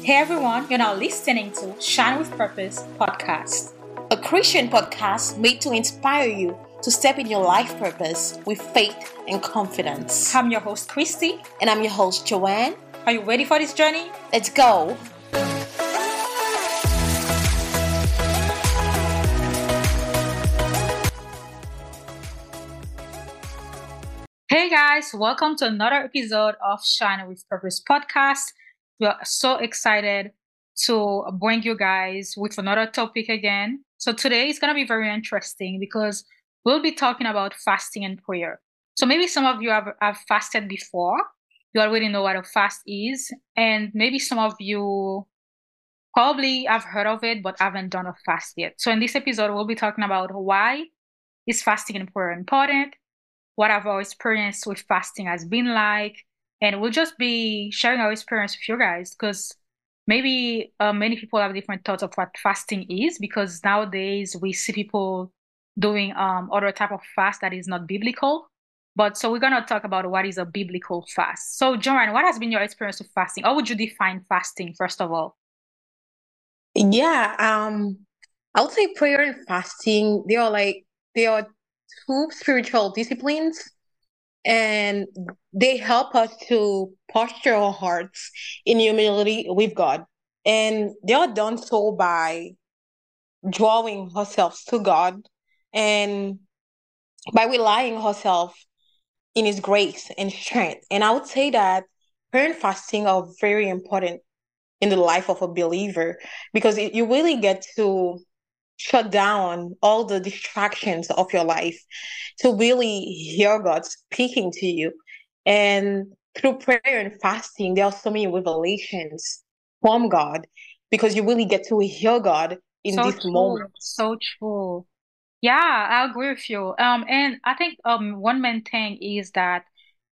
Hey everyone, you're now listening to Shine with Purpose podcast, a Christian podcast made to inspire you to step in your life purpose with faith and confidence. I'm your host, Christy. And I'm your host, Joanne. Are you ready for this journey? Let's go. Hey guys, welcome to another episode of Shine with Purpose podcast. We are so excited to bring you guys with another topic again. So today is going to be very interesting because we'll be talking about fasting and prayer. So maybe some of you have, have fasted before. You already know what a fast is. And maybe some of you probably have heard of it, but haven't done a fast yet. So in this episode, we'll be talking about why is fasting and prayer important? What our experience with fasting has been like? And we'll just be sharing our experience with you guys because maybe uh, many people have different thoughts of what fasting is because nowadays we see people doing um, other type of fast that is not biblical. But so we're gonna talk about what is a biblical fast. So Joanne, what has been your experience with fasting? How would you define fasting first of all? Yeah, um, I would say prayer and fasting, they are like they are two spiritual disciplines and they help us to posture our hearts in humility with God. And they are done so by drawing ourselves to God and by relying ourselves in His grace and strength. And I would say that prayer and fasting are very important in the life of a believer because it, you really get to shut down all the distractions of your life to really hear God speaking to you. And through prayer and fasting, there are so many revelations from God because you really get to hear God in so this true. moment. So true. Yeah, I agree with you. Um, and I think um one main thing is that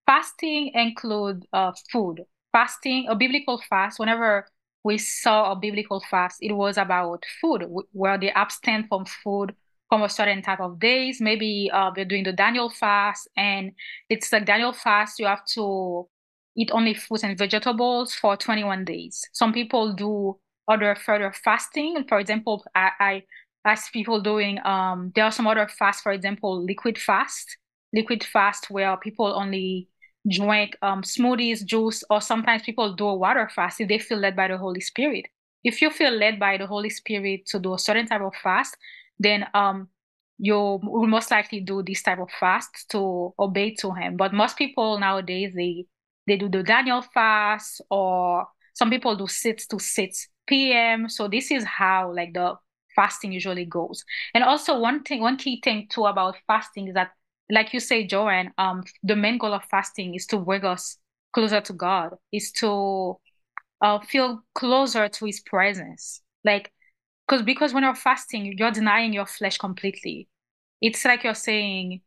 fasting include uh food. Fasting, a biblical fast, whenever we saw a biblical fast, it was about food, where they abstain from food from a certain type of days. Maybe uh, they're doing the Daniel fast, and it's like Daniel fast, you have to eat only fruits and vegetables for 21 days. Some people do other further fasting. For example, I, I people doing um there are some other fast for example liquid fast liquid fast where people only drink um smoothies juice or sometimes people do a water fast if they feel led by the holy spirit. If you feel led by the holy spirit to do a certain type of fast then um you will most likely do this type of fast to obey to him. But most people nowadays they they do the daniel fast or some people do 6 to 6 p.m so this is how like the fasting usually goes. And also one thing, one key thing too about fasting is that, like you say, Joanne, um, the main goal of fasting is to bring us closer to God, is to uh, feel closer to His presence. Like, because because when you're fasting, you're denying your flesh completely. It's like you're saying,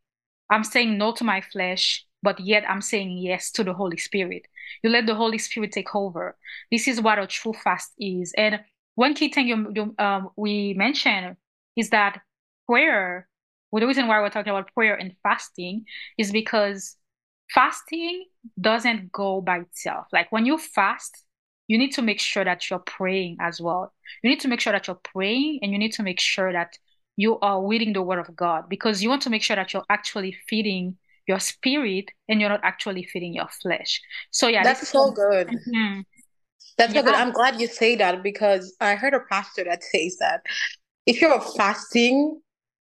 I'm saying no to my flesh, but yet I'm saying yes to the Holy Spirit. You let the Holy Spirit take over. This is what a true fast is. And one key thing you, you um, we mentioned is that prayer. Well, the reason why we're talking about prayer and fasting is because fasting doesn't go by itself. Like when you fast, you need to make sure that you're praying as well. You need to make sure that you're praying and you need to make sure that you are reading the word of God because you want to make sure that you're actually feeding your spirit and you're not actually feeding your flesh. So yeah, that's so good. Mm-hmm. That's yeah. so good. I'm glad you say that because I heard a pastor that says that if you're fasting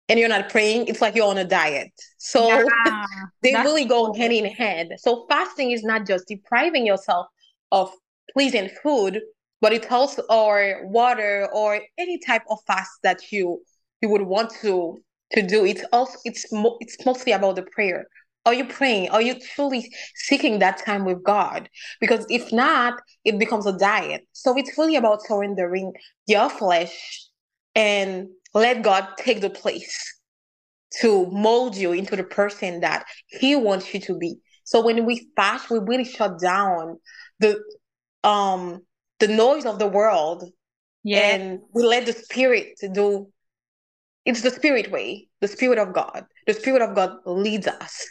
and you're not praying, it's like you're on a diet. So yeah, they really go hand in hand. So fasting is not just depriving yourself of pleasing food, but it's also or water or any type of fast that you you would want to to do. It's also it's mo- it's mostly about the prayer. Are you praying? Are you truly seeking that time with God? Because if not, it becomes a diet. So it's really about surrendering your flesh and let God take the place to mold you into the person that He wants you to be. So when we fast, we really shut down the um the noise of the world. Yeah. And we let the spirit to do it's the spirit way, the spirit of God. The spirit of God leads us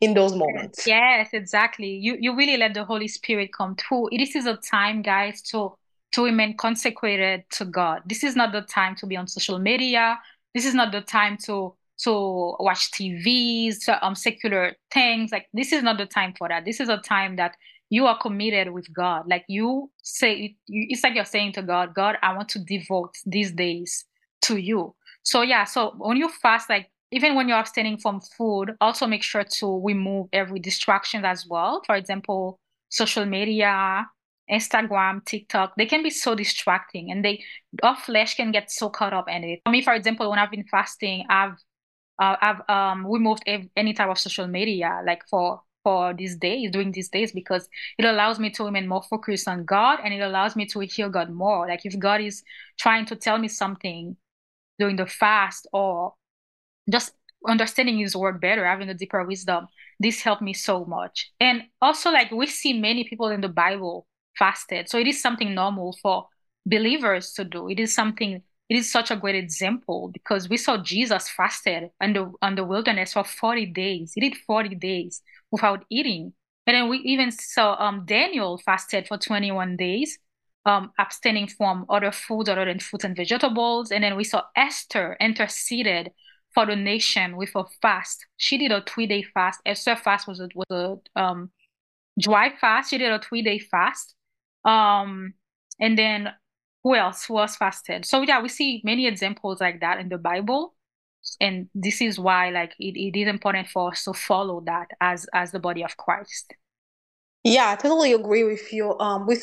in those moments. Yes, exactly. You you really let the Holy Spirit come through. This is a time, guys, to to remain consecrated to God. This is not the time to be on social media. This is not the time to to watch TVs, um, secular things. Like this is not the time for that. This is a time that you are committed with God. Like you say, it's like you're saying to God, God, I want to devote these days to you. So yeah, so when you fast, like even when you're abstaining from food, also make sure to remove every distraction as well. For example, social media, Instagram, TikTok, they can be so distracting and they our flesh can get so caught up in it. For me, for example, when I've been fasting, I've uh, I've um removed any type of social media like for for these days, during these days, because it allows me to remain more focused on God and it allows me to hear God more. Like if God is trying to tell me something during the fast or just understanding his word better, having a deeper wisdom, this helped me so much. And also like we see many people in the Bible fasted. So it is something normal for believers to do. It is something it is such a great example because we saw Jesus fasted on the on the wilderness for 40 days. He did 40 days without eating. And then we even saw um Daniel fasted for 21 days, um, abstaining from other foods other than fruits and vegetables. And then we saw Esther interceded for the nation with a fast. She did a three-day fast. Esther fast was a was a um dry fast. She did a three-day fast. Um, and then who else was fasted? So yeah, we see many examples like that in the Bible. And this is why like it, it is important for us to follow that as as the body of Christ. Yeah, I totally agree with you. Um, we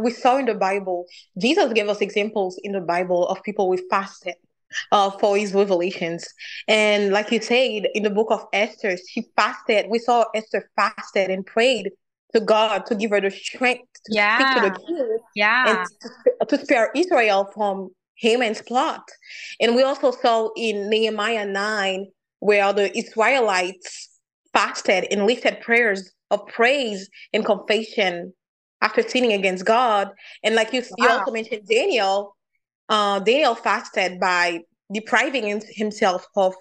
we saw in the Bible, Jesus gave us examples in the Bible of people with fasted uh, for his revelations. And like you said, in the book of Esther, she fasted. We saw Esther fasted and prayed to God to give her the strength to yeah. speak to the king yeah. and to, to spare Israel from Haman's plot. And we also saw in Nehemiah 9 where the Israelites fasted and lifted prayers of praise and confession after sinning against God. And like you, wow. you also mentioned Daniel, uh, Daniel fasted by depriving himself of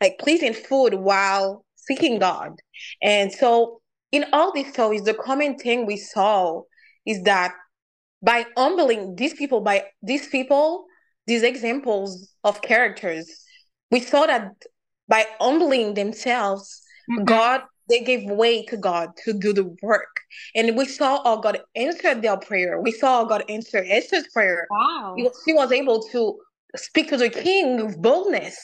like pleasing food while seeking God. And so in all these stories, the common thing we saw is that by humbling these people, by these people, these examples of characters, we saw that by humbling themselves, mm-hmm. God, they gave way to God to do the work. And we saw how God answered their prayer. We saw how God answered Esther's prayer. Wow. She was able to speak to the king with boldness.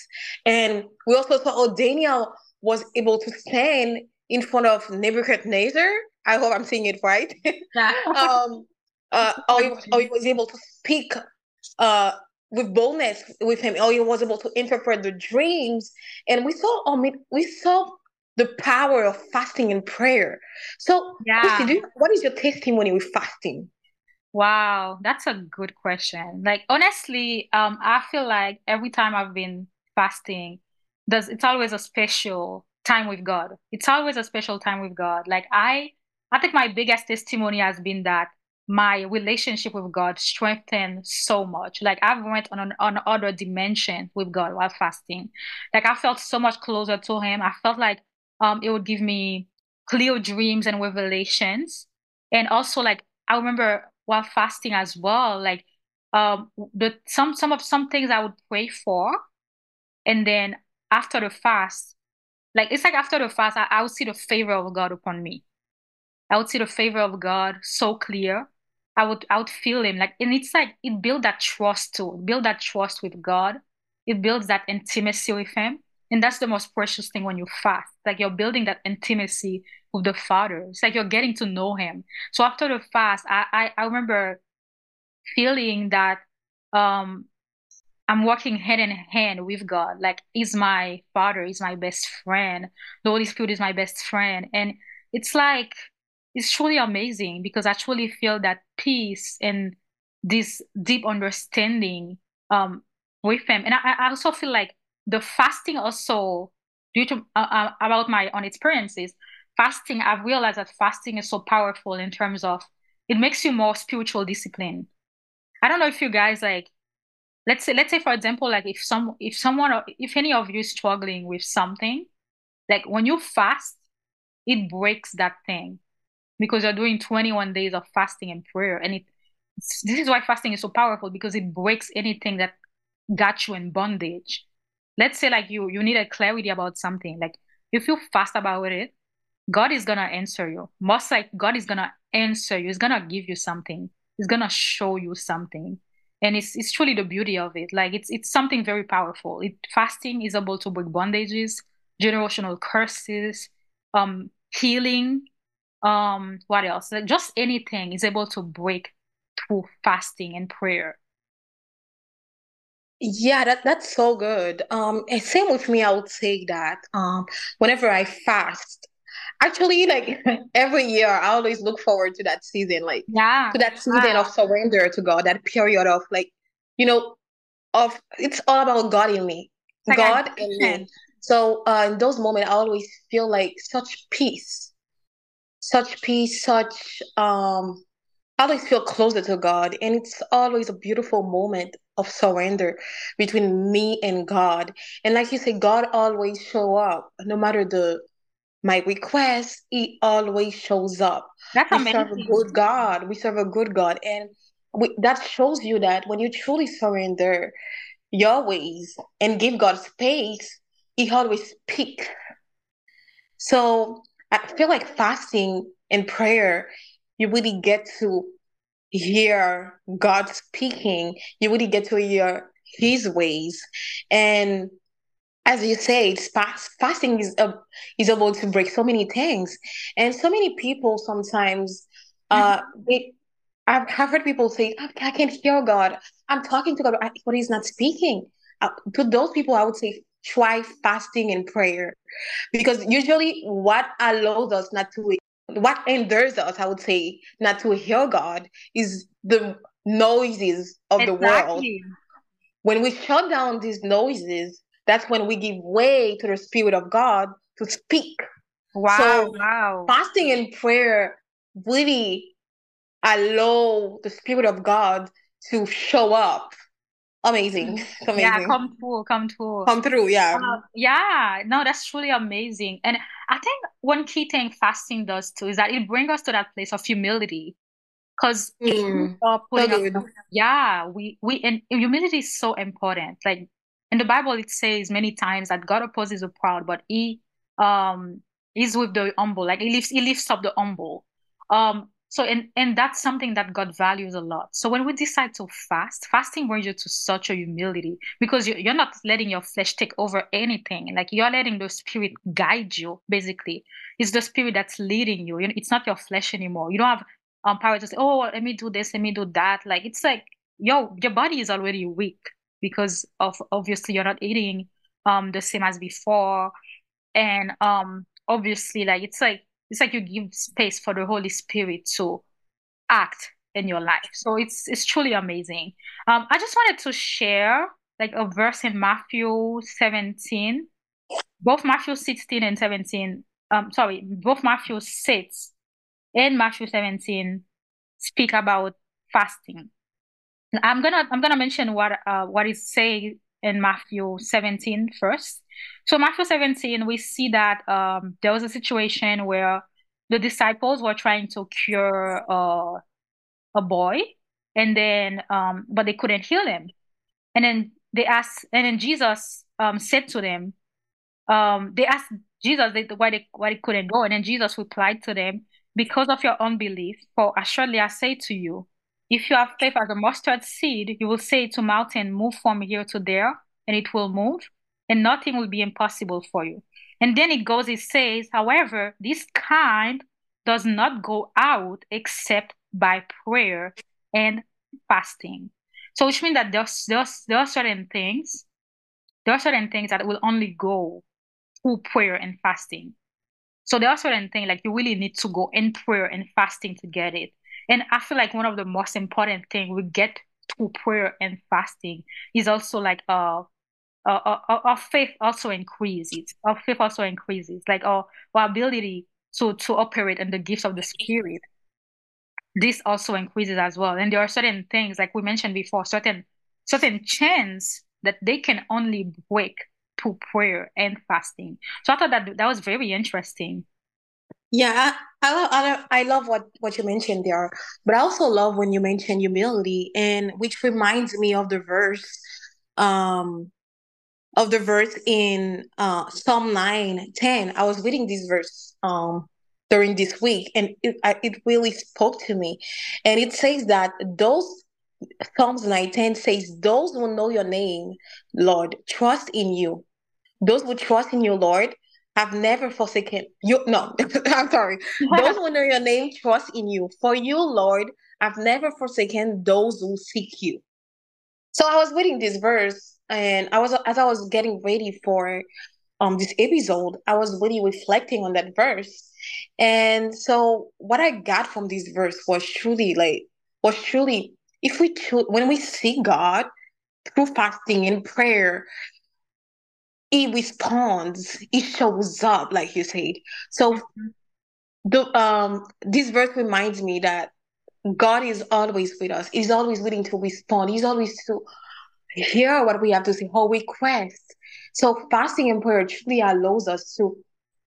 And we also saw how Daniel was able to stand in front of Nebuchadnezzar. I hope I'm saying it right. Yeah. um, uh, or, he, or he was able to speak uh, with boldness with him, or he was able to interpret the dreams. And we saw, mean, we saw the power of fasting and prayer. So, yeah. you, what is your testimony with fasting? Wow, that's a good question. Like honestly, um, I feel like every time I've been fasting, there's it's always a special time with God. It's always a special time with God. Like I I think my biggest testimony has been that my relationship with God strengthened so much. Like I've went on an on other dimension with God while fasting. Like I felt so much closer to him. I felt like um it would give me clear dreams and revelations. And also like I remember while fasting as well, like um the some some of some things I would pray for and then after the fast like it's like after the fast, I, I would see the favor of God upon me. I would see the favor of God so clear. I would I would feel him like and it's like it build that trust too. Build that trust with God. It builds that intimacy with him. And that's the most precious thing when you fast. Like you're building that intimacy with the Father. It's like you're getting to know him. So after the fast, I I, I remember feeling that um I'm working hand in hand with God. Like He's my father, He's my best friend. The Holy Spirit is my best friend. And it's like it's truly amazing because I truly feel that peace and this deep understanding um with him. And I, I also feel like the fasting also due to uh, uh, about my own experiences, fasting, I've realized that fasting is so powerful in terms of it makes you more spiritual discipline. I don't know if you guys like let's say let's say for example like if some if someone if any of you is struggling with something like when you fast it breaks that thing because you're doing 21 days of fasting and prayer and it this is why fasting is so powerful because it breaks anything that got you in bondage. Let's say like you you need a clarity about something. Like if you fast about it, God is gonna answer you. Most like God is gonna answer you. He's gonna give you something. He's gonna show you something. And it's it's truly the beauty of it. Like it's it's something very powerful. It fasting is able to break bondages, generational curses, um, healing, um, what else? Like just anything is able to break through fasting and prayer. Yeah, that that's so good. Um, and same with me, I would say that um, whenever I fast, actually, like every year, I always look forward to that season, like yeah, to that season wow. of surrender to God, that period of like, you know, of it's all about God in me, like God in me. So uh, in those moments, I always feel like such peace, such peace, such um I always feel closer to God. And it's always a beautiful moment of surrender between me and God. And like you say, God always show up. No matter the my request, he always shows up. That's we amazing. serve a good God. We serve a good God. And we, that shows you that when you truly surrender your ways and give God space, he always speak. So I feel like fasting and prayer you really get to hear God speaking. You really get to hear His ways, and as you say, fast, fasting is uh, is able to break so many things, and so many people sometimes uh they. I've, I've heard people say, I can't hear God. I'm talking to God, but He's not speaking. Uh, to those people, I would say, try fasting and prayer because usually what allows us not to what hinders us, I would say, not to hear God is the noises of exactly. the world. When we shut down these noises, that's when we give way to the Spirit of God to speak. Wow. So wow. fasting and prayer really allow the Spirit of God to show up amazing. amazing. Yeah, come through, come through. Come through, yeah. Uh, yeah, no, that's truly amazing. And I think one key thing fasting does too is that it brings us to that place of humility. Because mm, so yeah, we we and humility is so important. Like in the Bible, it says many times that God opposes the proud, but He um is with the humble. Like He lifts He lifts up the humble. Um, so and and that's something that God values a lot. So when we decide to fast, fasting brings you to such a humility because you're not letting your flesh take over anything. Like you're letting the spirit guide you. Basically, it's the spirit that's leading you. It's not your flesh anymore. You don't have um power to say, "Oh, let me do this, let me do that." Like it's like yo, your body is already weak because of obviously you're not eating um the same as before, and um obviously like it's like it's like you give space for the Holy Spirit to act in your life. So it's it's truly amazing. Um, I just wanted to share like a verse in Matthew 17, both Matthew 16 and 17. Um, sorry, both Matthew 6 and Matthew 17 speak about fasting. I'm gonna I'm gonna mention what uh what is said in Matthew 17 first. So Matthew 17, we see that um, there was a situation where the disciples were trying to cure uh, a boy, and then um, but they couldn't heal him. And then they asked, and then Jesus um, said to them, um, they asked Jesus why they why they couldn't go, and then Jesus replied to them, because of your unbelief. For assuredly I say to you, if you have faith as a mustard seed, you will say to mountain, move from here to there, and it will move, and nothing will be impossible for you. And then it goes, it says, however, this kind does not go out except by prayer and fasting. So which means that there's, there's, there are certain things, there are certain things that will only go through prayer and fasting. So there are certain things like you really need to go in prayer and fasting to get it. And I feel like one of the most important thing we get through prayer and fasting is also like uh uh, uh, uh, our faith also increases. Our faith also increases, like our, our ability to to operate in the gifts of the Spirit. This also increases as well. And there are certain things, like we mentioned before, certain certain chains that they can only break through prayer and fasting. So I thought that that was very interesting. Yeah, I, I love I, love what what you mentioned there, but I also love when you mention humility, and which reminds me of the verse, um, of the verse in uh Psalm nine ten. I was reading this verse um during this week, and it I, it really spoke to me, and it says that those Psalms nine ten says those who know your name, Lord, trust in you. Those who trust in you, Lord, have never forsaken you. No, I'm sorry. Those who know your name trust in you. For you, Lord, I've never forsaken those who seek you. So I was reading this verse, and I was as I was getting ready for um this episode, I was really reflecting on that verse. And so what I got from this verse was truly like was truly if we when we seek God through fasting and prayer, he responds, he shows up, like you said. So the um this verse reminds me that God is always with us. He's always willing to respond. He's always to hear what we have to say, our request. So fasting and prayer truly allows us to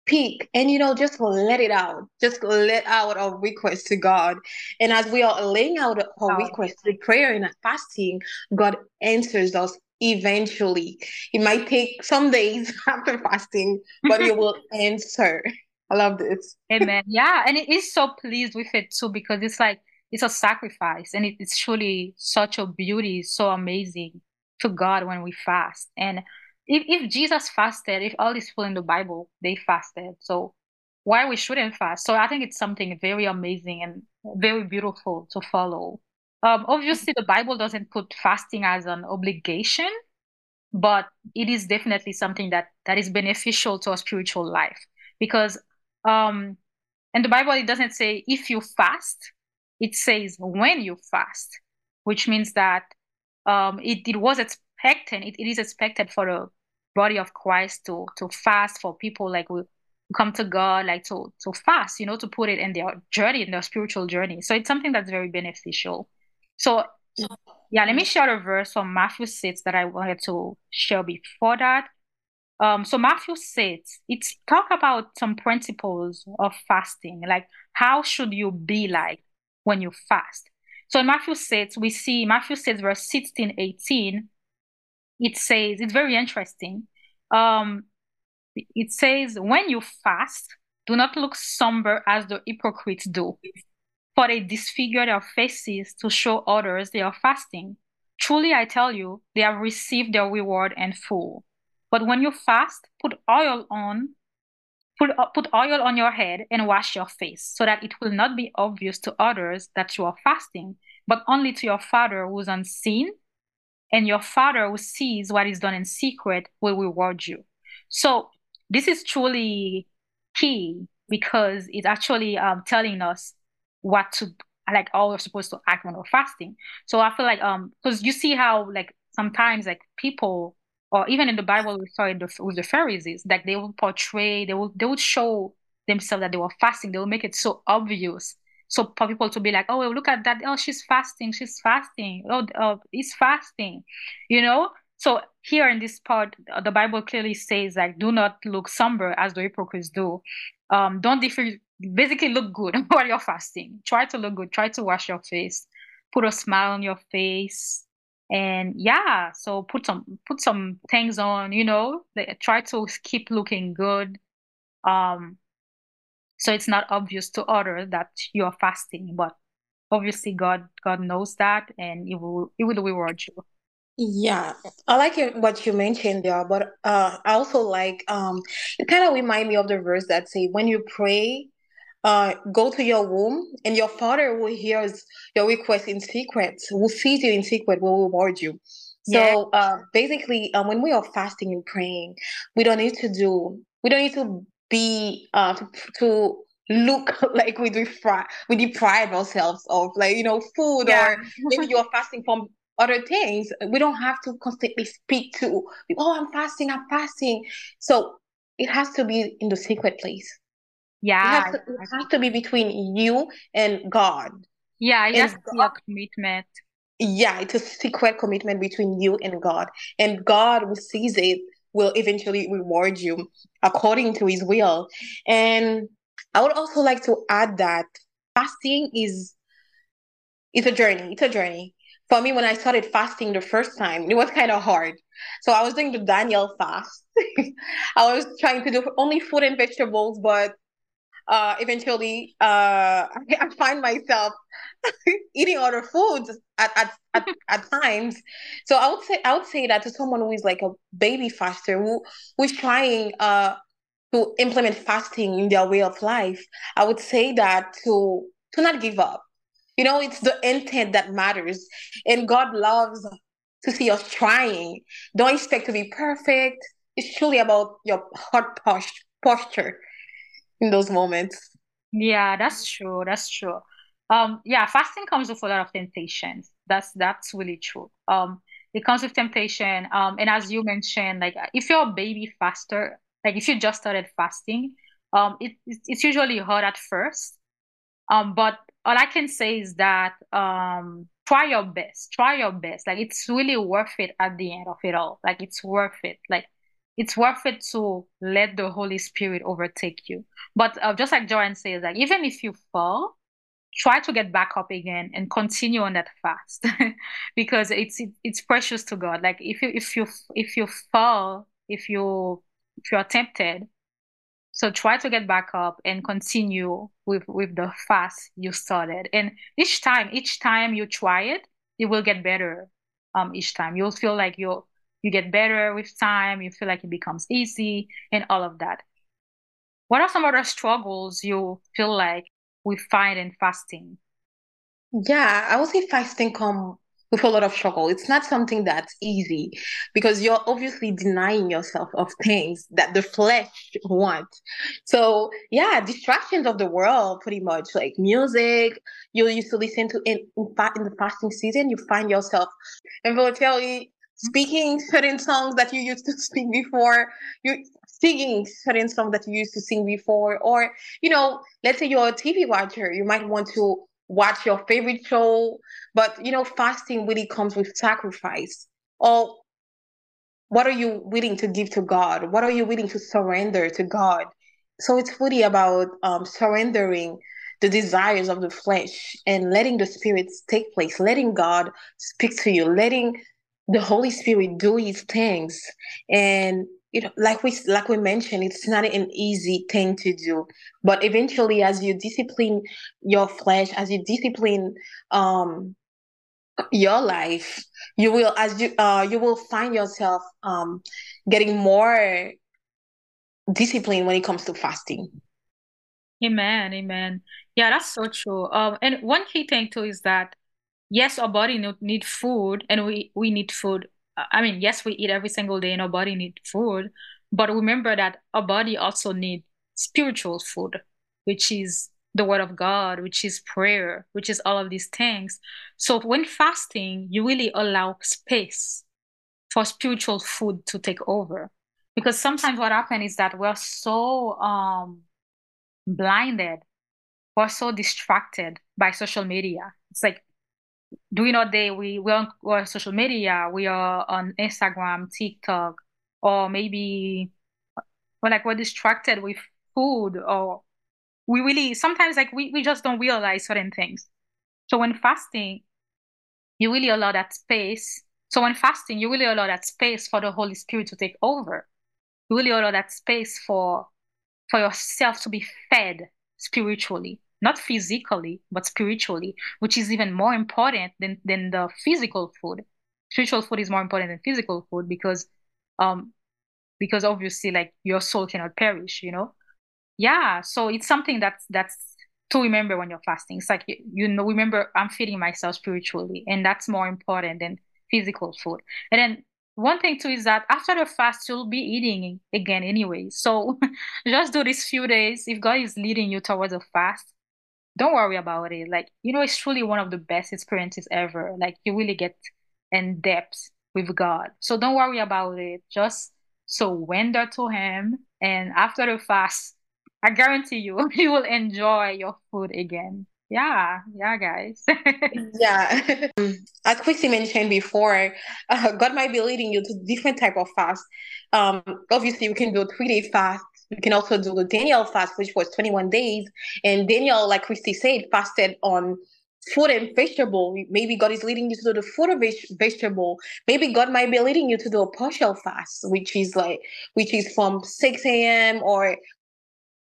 peak and you know just let it out just let out our request to god and as we are laying out our request to prayer and fasting god answers us eventually. It might take some days after fasting, but it will answer. I love this. Amen. Yeah. And it is so pleased with it too, because it's like it's a sacrifice and it's truly such a beauty, so amazing to God when we fast. And if, if Jesus fasted, if all these people in the Bible they fasted, so why we shouldn't fast? So I think it's something very amazing and very beautiful to follow. Um, obviously, the Bible doesn't put fasting as an obligation, but it is definitely something that that is beneficial to our spiritual life because um, in the Bible it doesn't say if you fast, it says when you fast, which means that um, it it was expected it, it is expected for the body of Christ to to fast for people like we come to God like to to fast, you know, to put it in their journey, in their spiritual journey. So it's something that's very beneficial. So yeah, let me share a verse from Matthew 6 that I wanted to share before that. Um, so Matthew 6, it's talk about some principles of fasting, like how should you be like when you fast. So in Matthew 6, we see Matthew 6, verse 16, 18, it says, it's very interesting. Um, it says, when you fast, do not look somber as the hypocrites do, for they disfigure their faces to show others they are fasting. Truly, I tell you, they have received their reward in full. But when you fast, put oil on, put, uh, put oil on your head and wash your face, so that it will not be obvious to others that you are fasting, but only to your Father who is unseen, and your Father who sees what is done in secret will reward you. So this is truly key because it's actually um, telling us what to like how we're supposed to act when we're fasting. So I feel like um because you see how like sometimes like people or even in the Bible we saw it with the Pharisees like they will portray they will they would show themselves that they were fasting. They will make it so obvious. So for people to be like, oh, look at that. Oh, she's fasting. She's fasting. Oh, uh, he's fasting. You know. So here in this part, the Bible clearly says like, do not look somber as the hypocrites do. Um, don't differ basically look good while you're fasting. Try to look good. Try to wash your face. Put a smile on your face. And yeah, so put some put some things on, you know, try to keep looking good. Um so it's not obvious to others that you're fasting, but obviously God God knows that and it will he will reward you. Yeah, I like what you mentioned there, but uh, I also like um, it kind of remind me of the verse that say, "When you pray, uh, go to your room, and your father will hear your request in secret, will sees you in secret, will reward you. So yeah. uh, basically, uh, when we are fasting and praying, we don't need to do, we don't need to be uh, to, to look like we deprive we deprive ourselves of like you know food yeah. or maybe you're fasting from other things. We don't have to constantly speak to oh I'm fasting, I'm fasting. So it has to be in the secret place. Yeah. It has, to, it has to be between you and God. Yeah, it has to be a commitment. Yeah, it's a secret commitment between you and God. And God who sees it will eventually reward you according to his will. And I would also like to add that fasting is it's a journey. It's a journey. For me, when I started fasting the first time, it was kind of hard. So I was doing the Daniel fast. I was trying to do only fruit and vegetables, but uh, eventually uh, I find myself eating other foods at, at, at, at times. So I would say I would say that to someone who is like a baby faster who who's trying uh, to implement fasting in their way of life, I would say that to to not give up. You know, it's the intent that matters, and God loves to see us trying. Don't expect to be perfect. It's truly about your heart posture in those moments. Yeah, that's true. That's true. Um, yeah, fasting comes with a lot of temptations. That's that's really true. Um, it comes with temptation. Um, and as you mentioned, like if you're a baby faster, like if you just started fasting, um, it it's usually hard at first. Um, but all I can say is that um, try your best. Try your best. Like it's really worth it at the end of it all. Like it's worth it. Like it's worth it to let the Holy Spirit overtake you. But uh, just like Joanne says, like even if you fall, try to get back up again and continue on that fast because it's it, it's precious to God. Like if you if you if you fall, if you if you are tempted, so try to get back up and continue with with the fast you started. And each time, each time you try it, it will get better. Um, each time you'll feel like you're you get better with time, you feel like it becomes easy and all of that. What are some other struggles you feel like we find in fasting? Yeah, I would say fasting come with a lot of struggle. It's not something that's easy because you're obviously denying yourself of things that the flesh wants. So yeah, distractions of the world, pretty much like music. You used to listen to in in, in the fasting season. You find yourself involuntarily speaking certain songs that you used to sing before you singing certain songs that you used to sing before or you know let's say you're a tv watcher you might want to watch your favorite show but you know fasting really comes with sacrifice. Or what are you willing to give to god? What are you willing to surrender to god? So it's really about um, surrendering the desires of the flesh and letting the spirits take place letting god speak to you letting the Holy Spirit do his things. And you know, like we like we mentioned, it's not an easy thing to do. But eventually as you discipline your flesh, as you discipline um your life, you will as you uh you will find yourself um getting more discipline when it comes to fasting. Amen. Amen. Yeah, that's so true. Um, and one key thing too is that yes, our body need food and we, we need food. I mean, yes, we eat every single day and our body need food, but remember that our body also need spiritual food, which is the word of God, which is prayer, which is all of these things. So when fasting, you really allow space for spiritual food to take over. Because sometimes what happens is that we're so um blinded, we're so distracted by social media. It's like during our day we we're on, we're on social media we are on instagram tiktok or maybe or like we're distracted with food or we really sometimes like we, we just don't realize certain things. So when fasting you really allow that space. So when fasting you really allow that space for the holy spirit to take over. You really allow that space for for yourself to be fed spiritually not physically, but spiritually, which is even more important than, than the physical food. Spiritual food is more important than physical food because um because obviously like your soul cannot perish, you know? Yeah, so it's something that's that's to remember when you're fasting. It's like you, you know, remember I'm feeding myself spiritually, and that's more important than physical food. And then one thing too is that after the fast, you'll be eating again anyway. So just do this few days. If God is leading you towards a fast, don't worry about it. Like, you know, it's truly one of the best experiences ever. Like, you really get in depth with God. So don't worry about it. Just surrender to Him. And after the fast, I guarantee you, you will enjoy your food again. Yeah, yeah, guys. yeah, as Chrissy mentioned before, uh, God might be leading you to different type of fast. Um, obviously, you can do three day fast You can also do the Daniel fast, which was 21 days. And Daniel, like Christy said, fasted on food and vegetable. Maybe God is leading you to do the food of vegetable. Maybe God might be leading you to do a partial fast, which is like which is from 6 a.m. or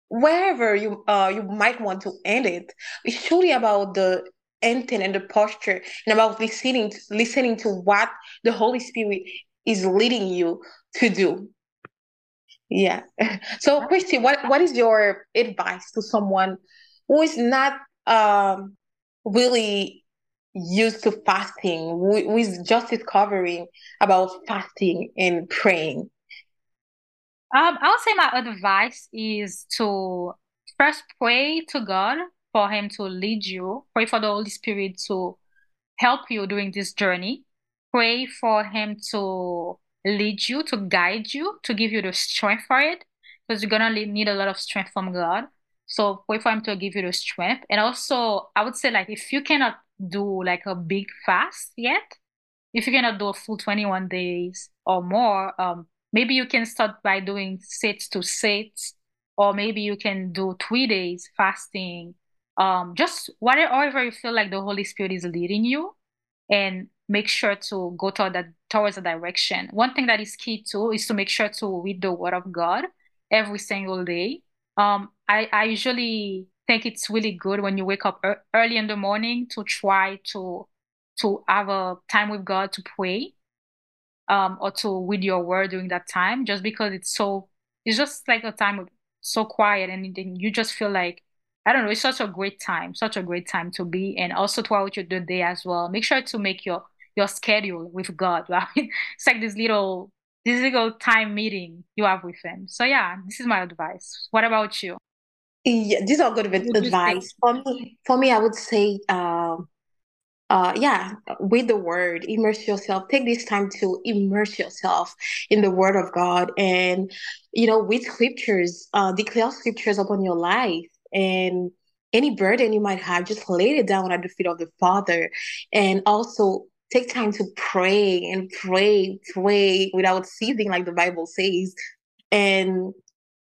wherever you uh you might want to end it. It's truly about the intent and the posture and about listening to, listening to what the Holy Spirit is leading you to do. Yeah. So Christy, what, what is your advice to someone who is not um really used to fasting, who is just discovering about fasting and praying? Um, I would say my advice is to first pray to God for Him to lead you. Pray for the Holy Spirit to help you during this journey. Pray for Him to lead you, to guide you, to give you the strength for it, because you're gonna need a lot of strength from God. So pray for Him to give you the strength. And also, I would say like if you cannot do like a big fast yet, if you cannot do a full 21 days or more, um, maybe you can start by doing six to six, or maybe you can do three days fasting. Um, just whatever you feel like the Holy Spirit is leading you, and make sure to go toward that towards a direction. One thing that is key too is to make sure to read the Word of God every single day. Um, I, I usually think it's really good when you wake up er- early in the morning to try to to have a time with God to pray, um, or to read your Word during that time. Just because it's so, it's just like a time so quiet, and then you just feel like I don't know. It's such a great time, such a great time to be, and also throughout your day as well. Make sure to make your your schedule with God. Right? it's like this little this little time meeting you have with Him. So yeah, this is my advice. What about you? Yeah, these are good advice for me. For me, I would say, uh, uh, yeah, with the Word, immerse yourself. Take this time to immerse yourself in the Word of God, and you know, with scriptures, uh, declare scriptures upon your life, and any burden you might have, just lay it down at the feet of the Father, and also take time to pray and pray, pray without ceasing, like the Bible says. And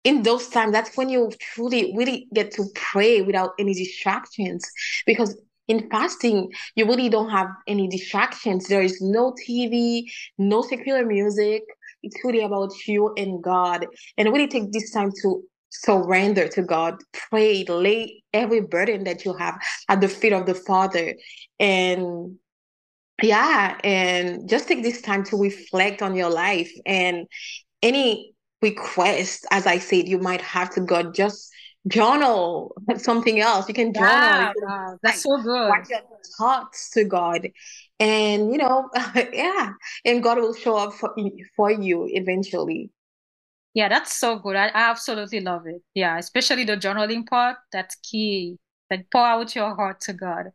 in those times, that's when you truly really get to pray without any distractions. Because in fasting, you really don't have any distractions. There is no TV, no secular music. It's really about you and God. And really take this time to surrender to God, pray, lay every burden that you have at the feet of the Father. And yeah, and just take this time to reflect on your life and any request, as I said, you might have to go just journal something else. You can journal. Yeah, wow, that's so good. Write your thoughts to God. And you know, yeah, and God will show up for, for you eventually. Yeah, that's so good. I, I absolutely love it. Yeah, especially the journaling part. That's key. Like pour out your heart to God.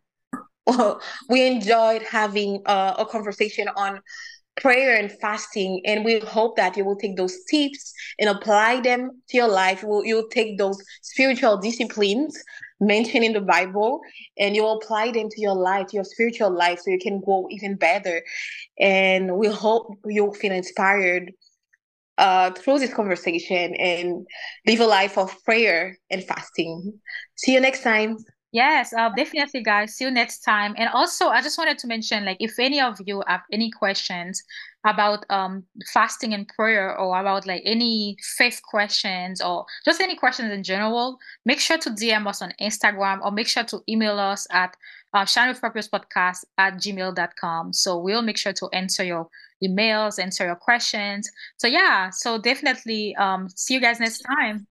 we enjoyed having uh, a conversation on prayer and fasting and we hope that you will take those tips and apply them to your life. Will you'll take those spiritual disciplines mentioned in the bible and you'll apply them to your life your spiritual life so you can grow even better. And we hope you'll feel inspired uh, through this conversation and live a life of prayer and fasting. See you next time Yes, uh, definitely, guys. See you next time. And also, I just wanted to mention, like, if any of you have any questions about um fasting and prayer, or about like any faith questions, or just any questions in general, make sure to DM us on Instagram, or make sure to email us at uh, shine with purpose podcast at gmail.com. So we'll make sure to answer your emails, answer your questions. So yeah, so definitely um, see you guys next time.